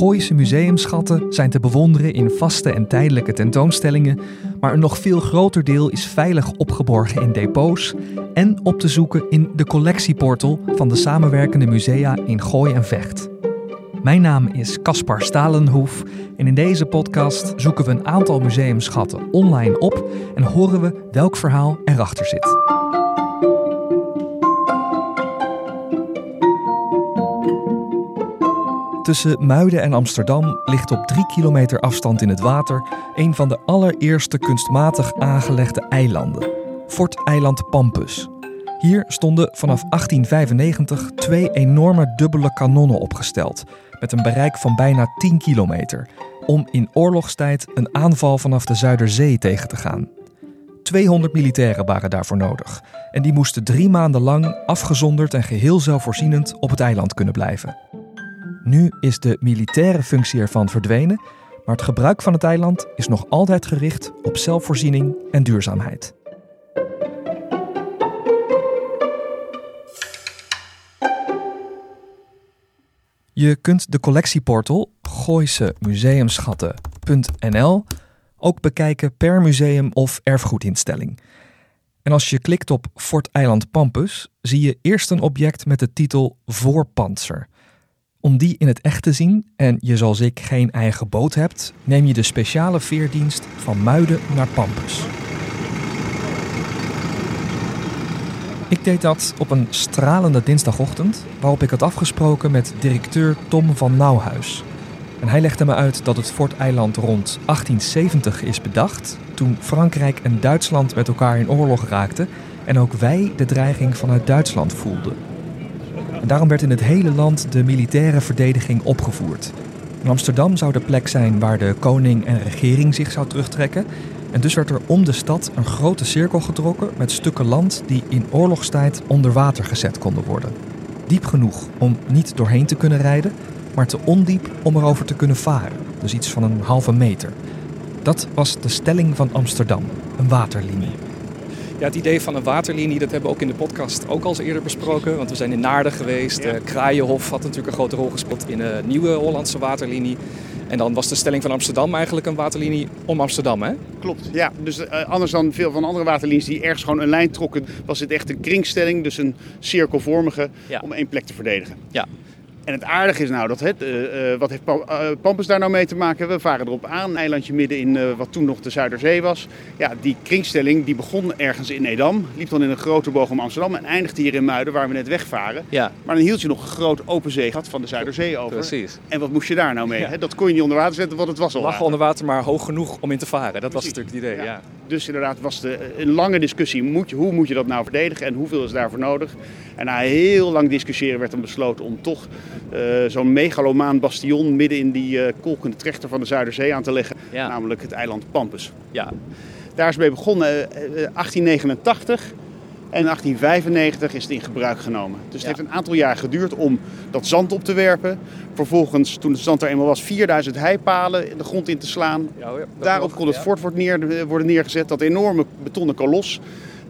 Gooise museumschatten zijn te bewonderen in vaste en tijdelijke tentoonstellingen, maar een nog veel groter deel is veilig opgeborgen in depots en op te zoeken in de collectieportal van de samenwerkende musea in Gooi en Vecht. Mijn naam is Caspar Stalenhoef en in deze podcast zoeken we een aantal museumschatten online op en horen we welk verhaal erachter zit. Tussen Muiden en Amsterdam ligt op drie kilometer afstand in het water een van de allereerste kunstmatig aangelegde eilanden, Fort Eiland Pampus. Hier stonden vanaf 1895 twee enorme dubbele kanonnen opgesteld, met een bereik van bijna 10 kilometer, om in oorlogstijd een aanval vanaf de Zuiderzee tegen te gaan. 200 militairen waren daarvoor nodig en die moesten drie maanden lang afgezonderd en geheel zelfvoorzienend op het eiland kunnen blijven. Nu is de militaire functie ervan verdwenen, maar het gebruik van het eiland is nog altijd gericht op zelfvoorziening en duurzaamheid. Je kunt de collectieportal gooisemuseumschatten.nl ook bekijken per museum of erfgoedinstelling. En als je klikt op Fort Eiland Pampus, zie je eerst een object met de titel Voorpantser. Om die in het echt te zien, en je zoals ik geen eigen boot hebt, neem je de speciale veerdienst van Muiden naar Pampus. Ik deed dat op een stralende dinsdagochtend, waarop ik had afgesproken met directeur Tom van Nauwhuis. En hij legde me uit dat het Fort-eiland rond 1870 is bedacht, toen Frankrijk en Duitsland met elkaar in oorlog raakten en ook wij de dreiging vanuit Duitsland voelden. En daarom werd in het hele land de militaire verdediging opgevoerd. Amsterdam zou de plek zijn waar de koning en regering zich zou terugtrekken. En dus werd er om de stad een grote cirkel getrokken met stukken land die in oorlogstijd onder water gezet konden worden. Diep genoeg om niet doorheen te kunnen rijden, maar te ondiep om erover te kunnen varen. Dus iets van een halve meter. Dat was de stelling van Amsterdam, een waterlinie. Ja, het idee van een waterlinie, dat hebben we ook in de podcast ook al eens eerder besproken. Want we zijn in Naarden geweest. Ja. Kraaienhof had natuurlijk een grote rol gespeeld in een nieuwe Hollandse waterlinie. En dan was de stelling van Amsterdam eigenlijk een waterlinie om Amsterdam, hè? Klopt, ja. Dus uh, anders dan veel van andere waterlinies die ergens gewoon een lijn trokken, was dit echt een kringstelling, dus een cirkelvormige, ja. om één plek te verdedigen. Ja. En het aardige is nou dat het, uh, uh, wat heeft Pampus daar nou mee te maken? We varen erop aan, een eilandje midden in uh, wat toen nog de Zuiderzee was. Ja, die kringstelling die begon ergens in Edam, liep dan in een grote boog om Amsterdam en eindigde hier in Muiden waar we net wegvaren. Ja. Maar dan hield je nog een groot open zeegat van de Zuiderzee over. Precies. En wat moest je daar nou mee? Ja. Hè? Dat kon je niet onder water zetten, want het was al Lag onder water, maar hoog genoeg om in te varen. Dat Precies. was natuurlijk het idee, ja. ja. Dus inderdaad was de, een lange discussie, moet je, hoe moet je dat nou verdedigen en hoeveel is daarvoor nodig? En na heel lang discussiëren werd dan besloten om toch zo'n megalomaan bastion midden in die uh, kolkende trechter van de Zuiderzee aan te leggen. Ja. Namelijk het eiland Pampus. Ja. Daar is mee begonnen uh, 1889. En in 1895 is het in gebruik genomen. Dus het Ja. heeft een aantal jaar geduurd om dat zand op te werpen. Vervolgens, toen het zand er eenmaal was, 4000 heipalen de grond in te slaan. Ja, Daarop kon het fort wordt neer, worden neergezet. Dat enorme betonnen kolos.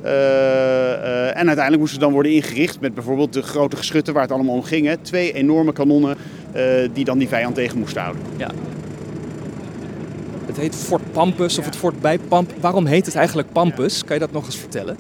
Uh, uh, en uiteindelijk moesten ze dan worden ingericht met bijvoorbeeld de grote geschutten waar het allemaal om ging. Hè. Twee enorme kanonnen uh, die dan die vijand tegen moesten houden. Ja. Het heet Fort Pampus of het Fort bij Pamp. Waarom heet het eigenlijk Pampus? Kan je dat nog eens vertellen?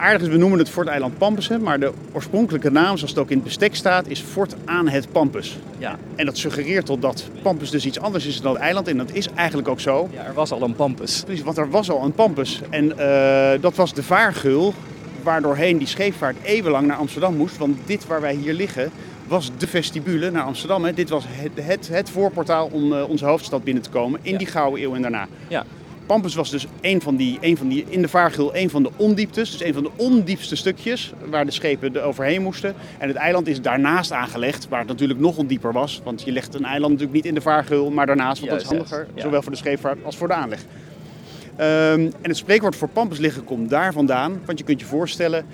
Het aardige is, we noemen het Fort Eiland Pampussen, maar de oorspronkelijke naam, zoals het ook in het bestek staat, is Fort aan het Pampus. Ja. En dat suggereert tot dat Pampus dus iets anders is dan het eiland. En dat is eigenlijk ook zo. Ja, er was al een Pampus. Precies, want er was al een Pampus. En uh, dat was de vaargeul waardoorheen die scheepvaart eeuwenlang naar Amsterdam moest. Want dit waar wij hier liggen was de vestibule naar Amsterdam. Hè. Dit was het, het, het voorportaal om uh, onze hoofdstad binnen te komen in Ja. die gouden eeuw en daarna. Ja. Pampus was dus een van die, een van die, in de vaargeul een van de ondieptes. Dus een van de ondiepste stukjes waar de schepen er overheen moesten. En het eiland is daarnaast aangelegd, waar het natuurlijk nog ondieper was. Want je legt een eiland natuurlijk niet in de vaargeul, maar daarnaast. Want dat is handiger, ja. zowel voor de scheepvaart als voor de aanleg. Ehm, en het spreekwoord voor Pampus liggen komt daar vandaan. Want je kunt je voorstellen,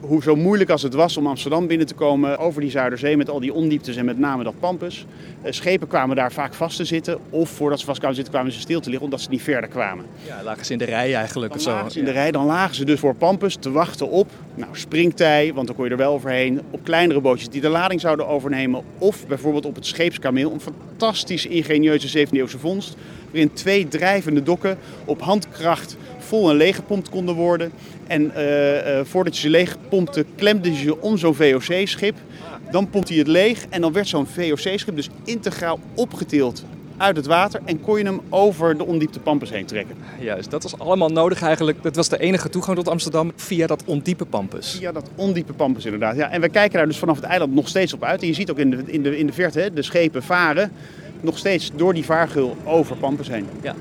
hoe zo moeilijk als het was om Amsterdam binnen te komen over die Zuiderzee met al die ondieptes en met name dat Pampus. Uh, schepen kwamen daar vaak vast te zitten of voordat ze vast kwamen zitten kwamen ze stil te liggen omdat ze niet verder kwamen. Ja, lagen ze in de rij eigenlijk Dan of zo. lagen ze in de rij, dan lagen ze dus voor Pampus te wachten op nou, springtij, want dan kon je er wel overheen. Op kleinere bootjes die de lading zouden overnemen. Of bijvoorbeeld op het scheepskameel, een fantastisch ingenieuze 17e eeuwse vondst. Waarin twee drijvende dokken op handkracht vol en leeggepompt konden worden. En uh, uh, voordat je ze leegpompte, klemde je ze om zo'n VOC-schip. Dan pompte je het leeg en dan werd zo'n VOC-schip dus integraal opgetild uit het water en kon je hem over de ondiepte Pampus heen trekken. Juist, dat was allemaal nodig eigenlijk. Dat was de enige toegang tot Amsterdam via dat ondiepe Pampus. Via dat ondiepe Pampus inderdaad. Ja, en we kijken daar dus vanaf het eiland nog steeds op uit. En je ziet ook in de, in de, in de verte hè, de schepen varen nog steeds door die vaargeul over Pampus heen. Ja.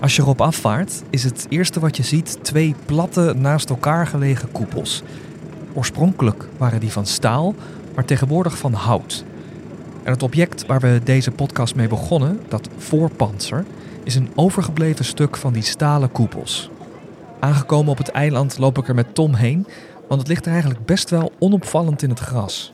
Als je erop afvaart, is het eerste wat je ziet twee platte naast elkaar gelegen koepels. Oorspronkelijk waren die van staal, maar tegenwoordig van hout. En het object waar we deze podcast mee begonnen, dat voorpanzer, is een overgebleven stuk van die stalen koepels. Aangekomen op het eiland loop ik er met Tom heen, want het ligt er eigenlijk best wel onopvallend in het gras.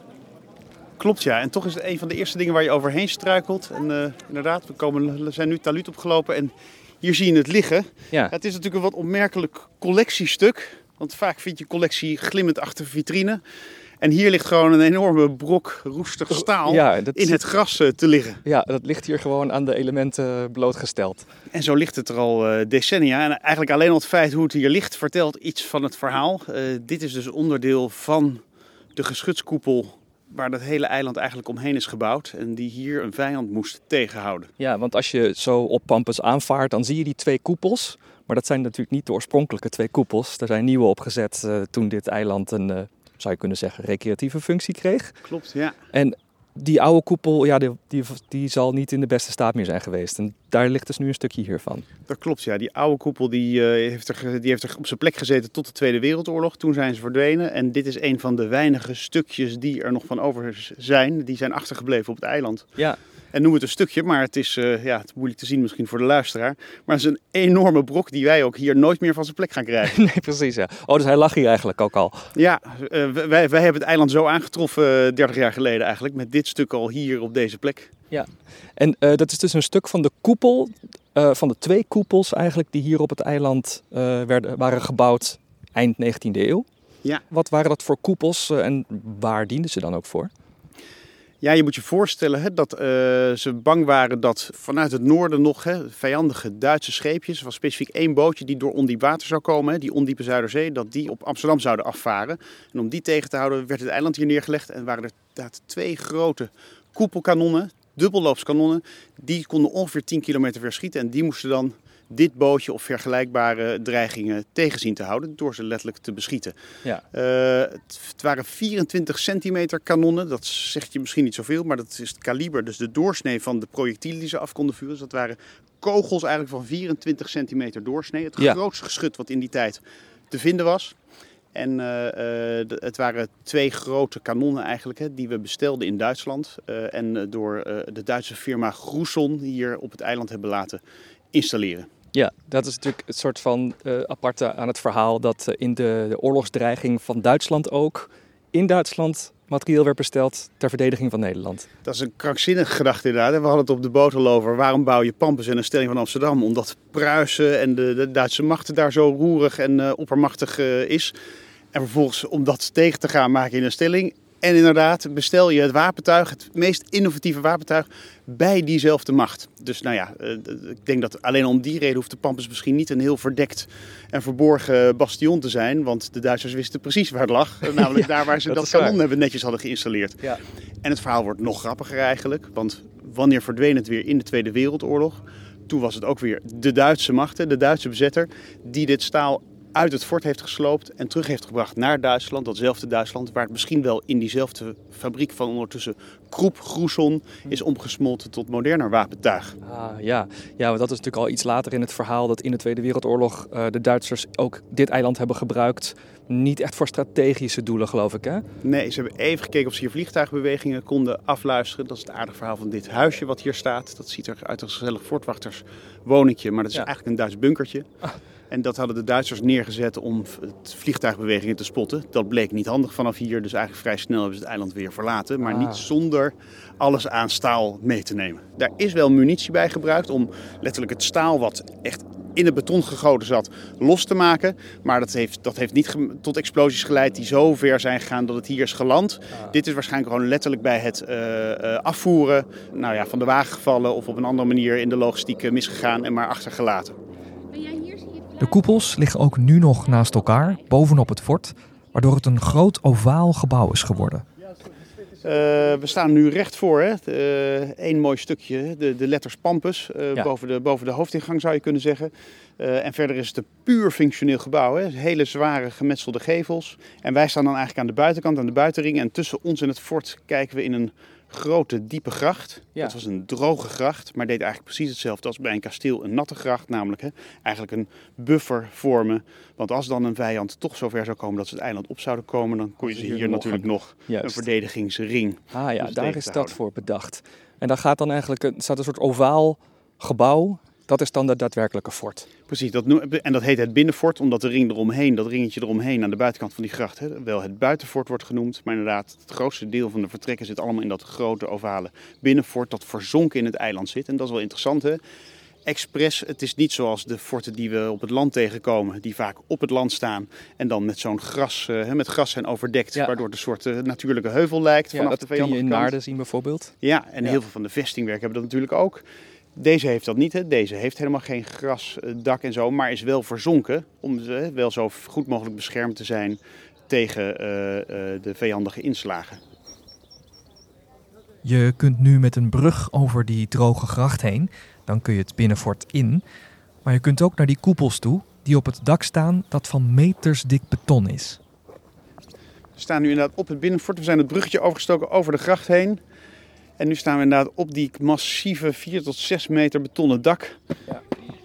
Klopt ja, en toch is het een van de eerste dingen waar je overheen struikelt. En uh, inderdaad, we, komen, we zijn nu taluut opgelopen en hier zie je het liggen. Ja. Het is natuurlijk een wat opmerkelijk collectiestuk, want vaak vind je collectie glimmend achter vitrine. En hier ligt gewoon een enorme brok roestig staal ja, dat in het gras te liggen. Ja, dat ligt hier gewoon aan de elementen blootgesteld. En zo ligt het er al uh, decennia. En eigenlijk alleen al het feit hoe het hier ligt vertelt iets van het verhaal. Uh, dit is dus onderdeel van de geschutskoepel waar dat hele eiland eigenlijk omheen is gebouwd. En die hier een vijand moest tegenhouden. Ja, want als je zo op Pampus aanvaart, dan zie je die twee koepels. Maar dat zijn natuurlijk niet de oorspronkelijke twee koepels. Er zijn nieuwe opgezet uh, toen dit eiland een, uh, zou je kunnen zeggen, recreatieve functie kreeg. Klopt, ja. En die oude koepel, ja, die, die, die, zal niet in de beste staat meer zijn geweest. En daar ligt dus nu een stukje hiervan. Dat klopt, ja. Die oude koepel die, uh, heeft, er, die heeft er op zijn plek gezeten tot de Tweede Wereldoorlog. Toen zijn ze verdwenen. En dit is een van de weinige stukjes die er nog van over zijn. Die zijn achtergebleven op het eiland. Ja. En noem het een stukje, maar het is, uh, ja, het is moeilijk te zien misschien voor de luisteraar. Maar het is een enorme brok die wij ook hier nooit meer van zijn plek gaan krijgen. Nee, precies. Ja. Oh, dus hij lag hier eigenlijk ook al. Ja, uh, wij, wij hebben het eiland zo aangetroffen uh, 30 jaar geleden eigenlijk. Met dit stuk al hier op deze plek. Ja, en dat is dus een stuk van de koepel, van de twee koepels eigenlijk, die hier op het eiland werden, waren gebouwd eind 19e eeuw. Ja. Wat waren dat voor koepels en waar dienden ze dan ook voor? Ja, je moet je voorstellen hè, dat uh, ze bang waren dat vanuit het noorden nog hè, vijandige Duitse scheepjes, was specifiek één bootje die door ondiep water zou komen, die ondiepe Zuiderzee, dat die op Amsterdam zouden afvaren. En om die tegen te houden werd het eiland hier neergelegd en waren er twee grote koepelkanonnen, dubbelloopskanonnen, die konden ongeveer 10 kilometer verschieten en die moesten dan dit bootje of vergelijkbare dreigingen tegenzien te houden door ze letterlijk te beschieten. Ja. Uh, het, het, waren 24 centimeter kanonnen, dat zegt je misschien niet zoveel, maar dat is het kaliber, dus de doorsnee van de projectielen die ze af konden vuren. Dus dat waren kogels eigenlijk van 24 centimeter doorsnee. Het Ja. grootste geschut wat in die tijd te vinden was. En uh, uh, de, het waren twee grote kanonnen eigenlijk, hè, die we bestelden in Duitsland. En door de Duitse firma Groeson hier op het eiland hebben laten installeren. Ja, dat is natuurlijk het soort van uh, aparte aan het verhaal dat uh, in de, de, oorlogsdreiging van Duitsland ook in Duitsland materieel werd besteld ter verdediging van Nederland. Dat is een krankzinnige gedachte inderdaad. We hadden het op de boot al over waarom bouw je Pampus en een stelling van Amsterdam? Omdat Pruisen en de, de Duitse machten daar zo roerig en uh, oppermachtig is. En vervolgens om dat tegen te gaan maak je een stelling. En inderdaad, bestel je het wapentuig, het meest innovatieve wapentuig, bij diezelfde macht. Dus nou ja, uh, ik denk dat alleen om die reden hoeft de Pampus misschien niet een heel verdekt en verborgen bastion te zijn. Want de Duitsers wisten precies waar het lag. Namelijk ja, daar waar ze dat, dat kanon hebben netjes hadden geïnstalleerd. Ja. En het verhaal wordt nog grappiger eigenlijk. Want wanneer verdween het weer in de Tweede Wereldoorlog? Toen was het ook weer de Duitse machten, de Duitse bezetter, die dit staal uit het fort heeft gesloopt en terug heeft gebracht naar Duitsland, datzelfde Duitsland, waar het misschien wel in diezelfde fabriek van ondertussen Kroep Groeson is omgesmolten tot moderner wapentuig. Ah, ja. ja, want dat is natuurlijk al iets later in het verhaal dat in de Tweede Wereldoorlog uh, de Duitsers ook dit eiland hebben gebruikt. Niet echt voor strategische doelen, geloof ik, hè? Nee, ze hebben even gekeken of ze hier vliegtuigbewegingen konden afluisteren. Dat is het aardige verhaal van dit huisje wat hier staat. Dat ziet er uit als een gezellig fortwachterswoningje, maar dat is ja. eigenlijk een Duits bunkertje. Ah. En dat hadden de Duitsers neergezet om het vliegtuigbewegingen te spotten. Dat bleek niet handig vanaf hier, dus eigenlijk vrij snel hebben ze het eiland weer verlaten. Maar Ah. niet zonder alles aan staal mee te nemen. Daar is wel munitie bij gebruikt om letterlijk het staal wat echt in het beton gegoten zat los te maken. Maar dat heeft, dat heeft niet tot explosies geleid die zo ver zijn gegaan dat het hier is geland. Dit is waarschijnlijk gewoon letterlijk bij het eh, eh, afvoeren nou ja, van de wagen gevallen of op een andere manier in de logistiek eh, misgegaan en maar achtergelaten. De koepels liggen ook nu nog naast elkaar, bovenop het fort, waardoor het een groot ovaal gebouw is geworden. Eh, we staan nu recht voor, hè. Eén mooi stukje, de, de letters Pampus, eh, Ja. boven, de, boven de hoofdingang zou je kunnen zeggen. Eh, en verder is het een puur functioneel gebouw, hè. hele zware gemetselde gevels. En wij staan dan eigenlijk aan de buitenkant, aan de buitenring. En tussen ons en het fort kijken we in een grote, diepe gracht. Ja. Het was een droge gracht, maar deed eigenlijk precies hetzelfde als bij een kasteel een natte gracht. Namelijk hè, eigenlijk een buffer vormen. Want als dan een vijand toch zover zou komen dat ze het eiland op zouden komen, dan kon je ze Hier hier nog natuurlijk nog een verdedigingsring Ah ja, daar is dat voor bedacht. En daar gaat dan eigenlijk een, staat een soort ovaal gebouw. Dat is dan de daadwerkelijke fort. Precies, dat en dat heet het binnenfort, omdat de ring eromheen, dat ringetje eromheen aan de buitenkant van die gracht, hè, wel het buitenfort wordt genoemd. Maar inderdaad, het grootste deel van de vertrekken zit allemaal in dat grote ovale binnenfort dat verzonken in het eiland zit. En dat is wel interessant, hè. Expres, het is niet zoals de forten die we op het land tegenkomen, die vaak op het land staan en dan met zo'n gras, eh, hè, met gras zijn overdekt, Ja. waardoor het een soort eh, natuurlijke heuvel lijkt Ja, vanaf dat de kun je in. Naarden zien bijvoorbeeld. Ja, en Ja. heel veel van de vestingwerken hebben dat natuurlijk ook. Deze heeft dat niet. Hè. Deze heeft helemaal geen grasdak en zo, maar is wel verzonken om ze hè, wel zo goed mogelijk beschermd te zijn tegen eh, eh, de vijandige inslagen. Je kunt nu met een brug over die droge gracht heen, dan kun je het binnenfort in. Maar je kunt ook naar die koepels toe, die op het dak staan dat van meters dik beton is. We staan nu inderdaad op het binnenfort. We zijn het bruggetje overgestoken over de gracht heen. En nu staan we inderdaad op die massieve 4 tot 6 meter betonnen dak. Ja.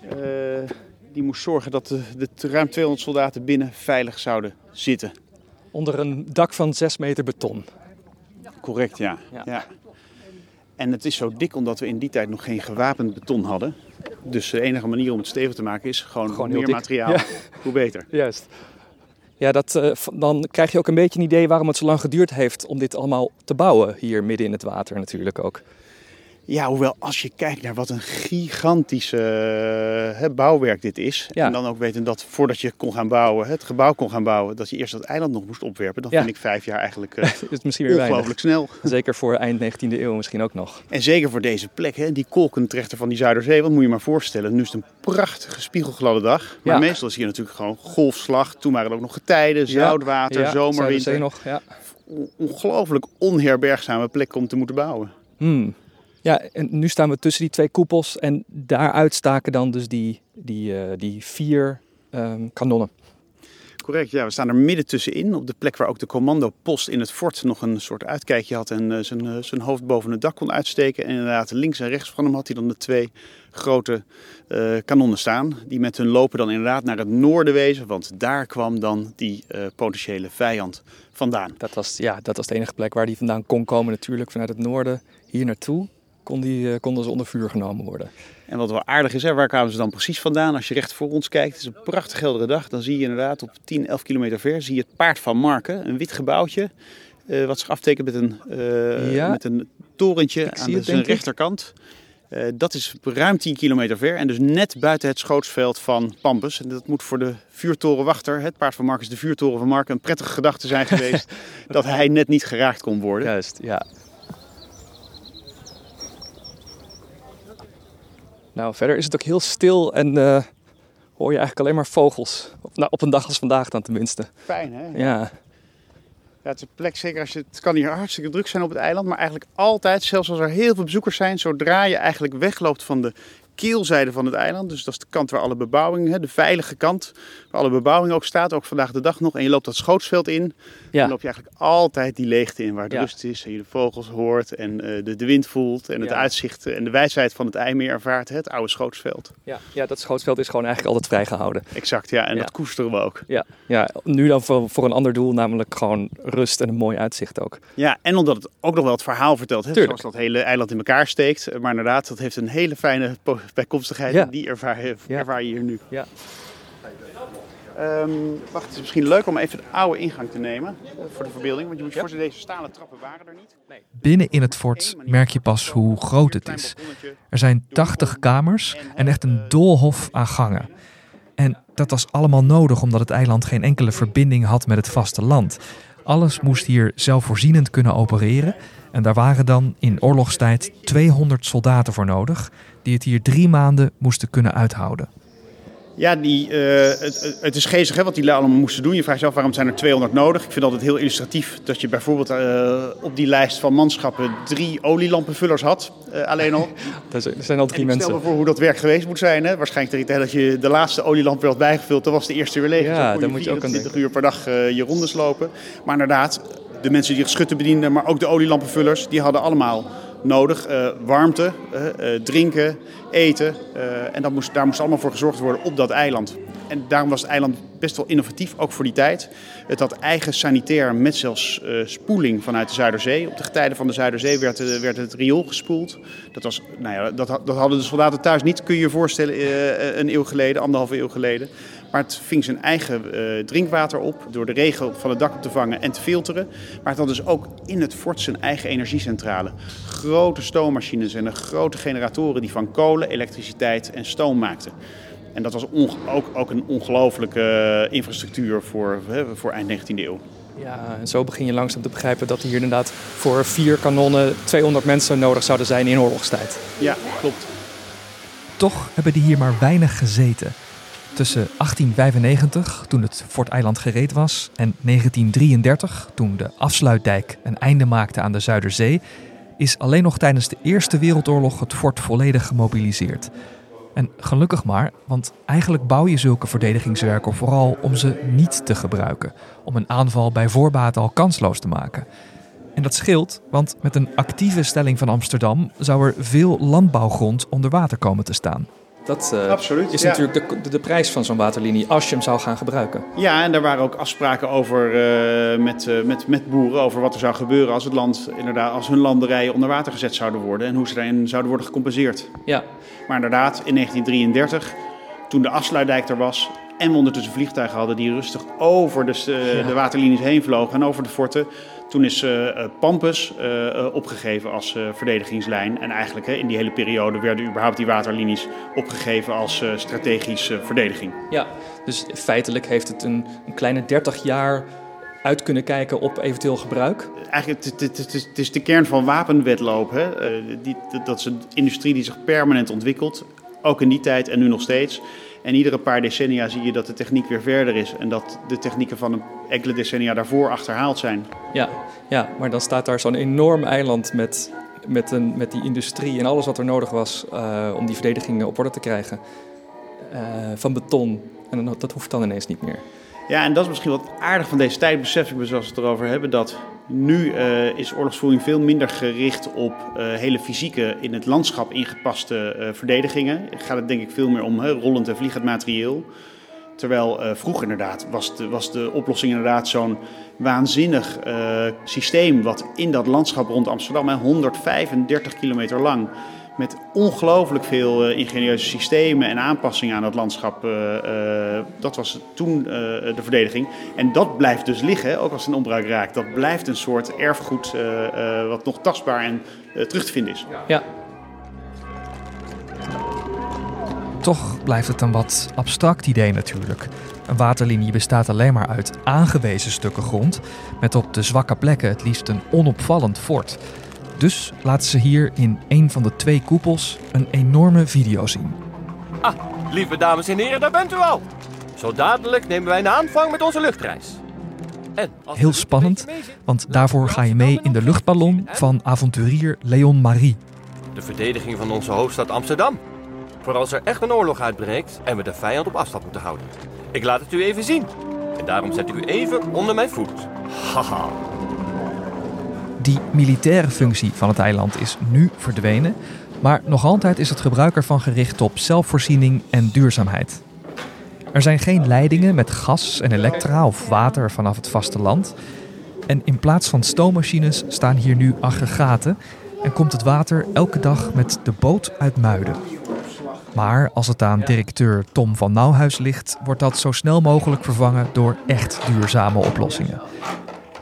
Eh, die moest zorgen dat de, de ruim 200 soldaten binnen veilig zouden zitten. Onder een dak van 6 meter beton. Correct, ja. Ja. ja. En het is zo dik omdat we in die tijd nog geen gewapend beton hadden. Dus de enige manier om het stevig te maken is gewoon, meer dik. materiaal, Ja. hoe beter. Juist. Ja, dat, eh, dan krijg je ook een beetje een idee waarom het zo lang geduurd heeft om dit allemaal te bouwen. Hier midden in het water natuurlijk ook. Ja, hoewel als je kijkt naar wat een gigantische eh, hè, bouwwerk dit is. Ja. En dan ook weten dat voordat je kon gaan bouwen, het gebouw kon gaan bouwen, dat je eerst dat eiland nog moest opwerpen. Dan Ja. vind ik vijf jaar eigenlijk eh, is misschien weer ongelooflijk snel. Zeker voor eind 19e eeuw misschien ook nog. En zeker voor deze plek, hè, die kolkentrechter van die Zuiderzee. Want moet je maar voorstellen, nu is het een prachtige spiegelgladde dag. Maar Ja. meestal is hier natuurlijk gewoon golfslag. Toen waren er ook nog getijden, zoutwater, Ja, zomer, Zuiderzee winter. nog, Ongelooflijk onherbergzame plek om te moeten bouwen. Hmm. Ja, en nu staan we tussen die twee koepels en daaruit staken dan dus die, die, eh, die vier ehm, kanonnen. Correct, ja. We staan er midden tussenin. Op de plek waar ook de commandopost in het fort nog een soort uitkijkje had. En eh, zijn, eh, zijn hoofd boven het dak kon uitsteken. En inderdaad links en rechts van hem had hij dan de twee grote kanonnen staan. Die met hun lopen dan inderdaad naar het noorden wezen. Want daar kwam dan die potentiële vijand vandaan. Dat was, ja, dat was de enige plek waar die vandaan kon komen natuurlijk. Vanuit het noorden hier naartoe kon die, eh, konden ze onder vuur genomen worden. En wat wel aardig is, hè, waar kwamen ze dan precies vandaan? Als je recht voor ons kijkt, het is een prachtig heldere dag. Dan zie je inderdaad op 10, 11 kilometer ver zie je het paard van Marken. Een wit gebouwtje. eh, wat zich aftekent met een, eh, Ja. met een torentje aan de, zijn rechterkant. Dat is ruim 10 kilometer ver en dus net buiten het schootsveld van Pampus. En dat moet voor de vuurtorenwachter, het paard van Marken is de vuurtoren van Marken, een prettige gedachte zijn geweest dat hij net niet geraakt kon worden. Juist, ja. Nou, verder is het ook heel stil en eh, hoor je eigenlijk alleen maar vogels. Op, nou, op een dag als vandaag dan tenminste. Fijn hè? Ja, Ja, het is een plek, zeker als je, het kan hier hartstikke druk zijn op het eiland, maar eigenlijk altijd, zelfs als er heel veel bezoekers zijn, zodra je eigenlijk wegloopt van de keelzijde van het eiland, dus dat is de kant waar alle bebouwing, hè, de veilige kant, waar alle bebouwing ook staat, ook vandaag de dag nog, en je loopt dat schootsveld in, dan ja. loop je eigenlijk altijd die leegte in, waar de Ja. rust is en je de vogels hoort en eh, de, de wind voelt en het Ja. uitzicht en de wijsheid van het IJmeer ervaart, hè, het oude schootsveld. Ja, ja, dat schootsveld is gewoon eigenlijk altijd vrijgehouden. Exact, ja, en Ja. dat koesteren we ook. Ja, ja nu dan voor, voor een ander doel, namelijk gewoon rust en een mooi uitzicht ook. Ja, en omdat het ook nog wel het verhaal vertelt. Hè, zoals dat hele eiland in elkaar steekt. Maar inderdaad, dat heeft een hele fijne bijkomstigheid. Ja. En die ervaar, Ja. ervaar je hier nu. Ehm, wacht, het is misschien leuk om even de oude ingang te nemen eh, voor de verbeelding. Want je moet je voorstellen, deze stalen trappen waren er niet. Binnen in het fort merk je pas hoe groot het is. Er zijn 80 kamers en echt een doolhof aan gangen. En dat was allemaal nodig omdat het eiland geen enkele verbinding had met het vasteland. Alles moest hier zelfvoorzienend kunnen opereren. En daar waren dan in oorlogstijd 200 soldaten voor nodig, die het hier drie maanden moesten kunnen uithouden. Ja, die, uh, het, het, is geestig hè, wat die allemaal moesten doen. Je vraagt je af waarom zijn er 200 nodig. Ik vind altijd heel illustratief dat je bijvoorbeeld uh, op die lijst van manschappen drie olielampenvullers had. Uh, alleen al. er zijn al drie en mensen. Stel me voor hoe dat werk geweest moet zijn. Hè. Waarschijnlijk dat je de laatste olielamp weer had bijgevuld, dan was de eerste weer leeg. Ja, dus dan moet je ook 20 uur per dag je rondes lopen. Maar inderdaad, de mensen die het schutten bedienden, maar ook de olielampenvullers, die hadden allemaal nodig. Uh, warmte, uh, uh, drinken, eten. en dat moest, daar moest allemaal voor gezorgd worden op dat eiland. En daarom was het eiland best wel innovatief, ook voor die tijd. Het had eigen sanitair met zelfs spoeling vanuit de Zuiderzee. Op de getijden van de Zuiderzee werd, werd het riool gespoeld. Dat, was, nou ja, dat, dat hadden de soldaten thuis niet, kun je je voorstellen, een eeuw geleden, anderhalve eeuw geleden. Maar het ving zijn eigen uh, drinkwater op door de regen van het dak op te vangen en te filteren. Maar het had dus ook in het fort zijn eigen energiecentrale. Grote stoommachines en grote generatoren die van kolen, elektriciteit en stoom maakten. En dat was ook, ook een ongelooflijke infrastructuur voor, hè, voor eind 19e eeuw. Ja, en zo begin je langzaam te begrijpen dat hier inderdaad voor vier kanonnen 200 mensen nodig zouden zijn in oorlogstijd. Ja, klopt. Toch hebben die hier maar weinig gezeten. Tussen 1895, toen het Fort Eiland gereed was, en 1933, toen de afsluitdijk een einde maakte aan de Zuiderzee, is alleen nog tijdens de Eerste Wereldoorlog het fort volledig gemobiliseerd. En gelukkig maar, want eigenlijk bouw je zulke verdedigingswerken vooral om ze niet te gebruiken, om een aanval bij voorbaat al kansloos te maken. En dat scheelt, want met een actieve stelling van Amsterdam zou er veel landbouwgrond onder water komen te staan. Dat uh, Absoluut, is ja. natuurlijk de, de, de, prijs van zo'n waterlinie als je hem zou gaan gebruiken. Ja, en daar waren ook afspraken over uh, met, uh, met, met boeren over wat er zou gebeuren als het land inderdaad, als hun landerijen onder water gezet zouden worden en hoe ze daarin zouden worden gecompenseerd. Ja. Maar inderdaad, in 1933, toen de afsluitdijk er was en we ondertussen vliegtuigen hadden die rustig over de, ja. de waterlinies heen vlogen en over de forten, toen is uh, Pampus uh, opgegeven als verdedigingslijn. En eigenlijk in die hele periode werden überhaupt die waterlinies opgegeven als strategische verdediging. Ja, dus feitelijk heeft het een, een kleine 30 jaar uit kunnen kijken op eventueel gebruik? Eigenlijk, het, het, het, het is de kern van wapenwetloop. Hè? Die, dat is een industrie die zich permanent ontwikkelt. Ook in die tijd en nu nog steeds. En iedere paar decennia zie je dat de techniek weer verder is. En dat de technieken van een enkele decennia daarvoor achterhaald zijn. Ja, ja maar dan staat daar zo'n enorm eiland met, met, een, met die industrie en alles wat er nodig was uh, om die verdedigingen op orde te krijgen. Uh, van beton. En dat hoeft dan ineens niet meer. Ja, en dat is misschien wat aardig van deze tijd, besef ik me zoals we het erover hebben, dat nu uh, is oorlogsvoering veel minder gericht op uh, hele fysieke, in het landschap ingepaste uh, verdedigingen. Gaat het denk ik veel meer om rollend en vliegend materieel. Terwijl vroeger inderdaad was de, was de oplossing inderdaad zo'n waanzinnig systeem wat in dat landschap rond Amsterdam, he, 135 kilometer lang, met ongelooflijk veel uh, ingenieuze systemen en aanpassingen aan het landschap. Uh, uh, dat was toen de verdediging. En dat blijft dus liggen, ook als het in onbruik raakt. Dat blijft een soort erfgoed wat nog tastbaar en terug te vinden is. Ja. Toch blijft het een wat abstract idee natuurlijk. Een waterlinie bestaat alleen maar uit aangewezen stukken grond, met op de zwakke plekken het liefst een onopvallend fort. Dus laten ze hier in een van de twee koepels een enorme video zien. Ah, lieve dames en heren, daar bent u al. Zo dadelijk nemen wij een aanvang met onze luchtreis. En Heel spannend, want daarvoor ga je mee in de luchtballon van avonturier Leon Marie. De verdediging van onze hoofdstad Amsterdam. Voor als er echt een oorlog uitbreekt en we de vijand op afstand moeten houden. Ik laat het u even zien. En daarom zet ik u even onder mijn voet. Haha. Die militaire functie van het eiland is nu verdwenen, maar nog altijd is het gebruik ervan gericht op zelfvoorziening en duurzaamheid. Er zijn geen leidingen met gas en elektra of water vanaf het vasteland. En in plaats van stoommachines staan hier nu aggregaten en komt het water elke dag met de boot uit Muiden. Maar als het aan directeur Tom van Nauwhuis ligt, wordt dat zo snel mogelijk vervangen door echt duurzame oplossingen.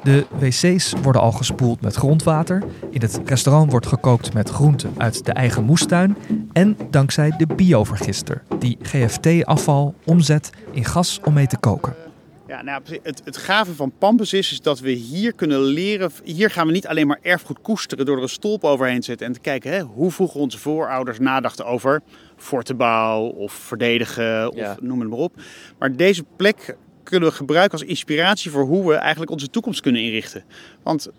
De wc's worden al gespoeld met grondwater. In het restaurant wordt gekookt met groenten uit de eigen moestuin. En dankzij de biovergister, die GFT-afval omzet in gas om mee te koken. Ja, nou, het, het gave van Pampus is, is dat we hier kunnen leren. Hier gaan we niet alleen maar erfgoed koesteren door er een stolp overheen te zetten en te kijken hè, hoe vroeger onze voorouders nadachten over fortebouw of verdedigen of Ja. noem het maar op. Maar deze plek kunnen we gebruiken als inspiratie voor hoe we eigenlijk onze toekomst kunnen inrichten. Want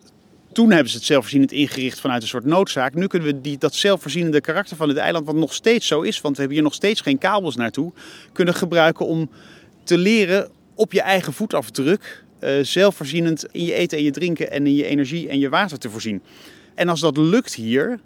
toen hebben ze het zelfvoorzienend ingericht vanuit een soort noodzaak. Nu kunnen we die, dat zelfvoorzienende karakter van het eiland, wat nog steeds zo is, want we hebben hier nog steeds geen kabels naartoe, kunnen gebruiken om te leren op je eigen voetafdruk eh, zelfvoorzienend in je eten en je drinken en in je energie en je water te voorzien. En als dat lukt hier,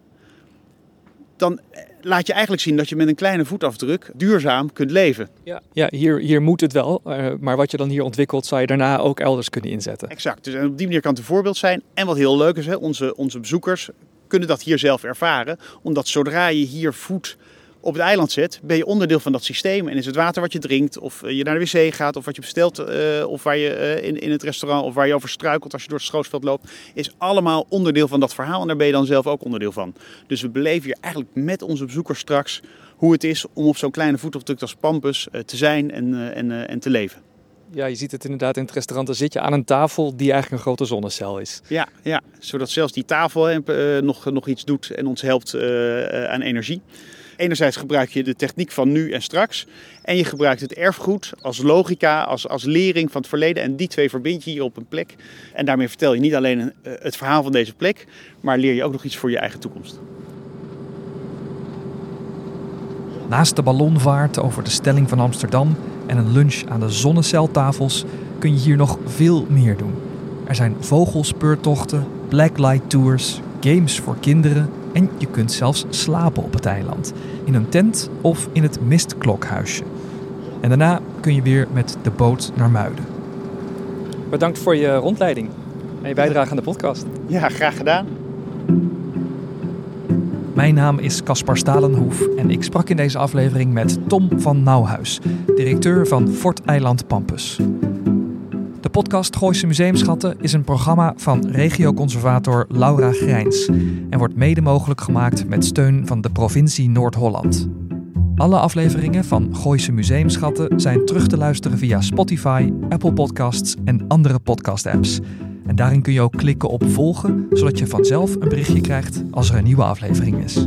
dan eh, laat je eigenlijk zien dat je met een kleine voetafdruk duurzaam kunt leven. Ja, ja hier, hier moet het wel. eh, maar wat je dan hier ontwikkelt, zou je daarna ook elders kunnen inzetten. Exact. Dus en op die manier kan het een voorbeeld zijn. En wat heel leuk is, hè, onze, onze bezoekers kunnen dat hier zelf ervaren. Omdat zodra je hier voet op het eiland zet, ben je onderdeel van dat systeem. En is het water wat je drinkt, of eh, je naar de wc gaat, of wat je bestelt, eh, of waar je eh, in, in het restaurant, of waar je over struikelt als je door het schootsveld loopt, is allemaal onderdeel van dat verhaal. En daar ben je dan zelf ook onderdeel van. Dus we beleven hier eigenlijk met onze bezoekers straks hoe het is om op zo'n kleine voetafdruk als Pampus te zijn en, en, en te leven. Ja, je ziet het inderdaad in het restaurant. Dan zit je aan een tafel die eigenlijk een grote zonnecel is. Ja, ja, zodat zelfs die tafel nog, nog iets doet en ons helpt aan energie. Enerzijds gebruik je de techniek van nu en straks. En je gebruikt het erfgoed als logica, als, als lering van het verleden. En die twee verbind je hier op een plek. En daarmee vertel je niet alleen eh, het verhaal van deze plek, maar leer je ook nog iets voor je eigen toekomst. Naast de ballonvaart over de stelling van Amsterdam en een lunch aan de zonneceltafels kun je hier nog veel meer doen. Er zijn vogelspeurtochten, blacklight tours, games voor kinderen en je kunt zelfs slapen op het eiland. In een tent of in het mistklokhuisje. En daarna kun je weer met de boot naar Muiden. Bedankt voor je rondleiding en je bijdrage aan de podcast. Ja, graag gedaan. Mijn naam is Caspar Stalenhoef en ik sprak in deze aflevering met Tom van Nauwhuis, directeur van Fort Eiland Pampus. De podcast Gooise Museumschatten is een programma van regioconservator Laura Grijns en wordt mede mogelijk gemaakt met steun van de provincie Noord-Holland. Alle afleveringen van Gooise Museumschatten zijn terug te luisteren via Spotify, Apple Podcasts en andere podcast-apps. En daarin kun je ook klikken op volgen, zodat je vanzelf een berichtje krijgt als er een nieuwe aflevering is.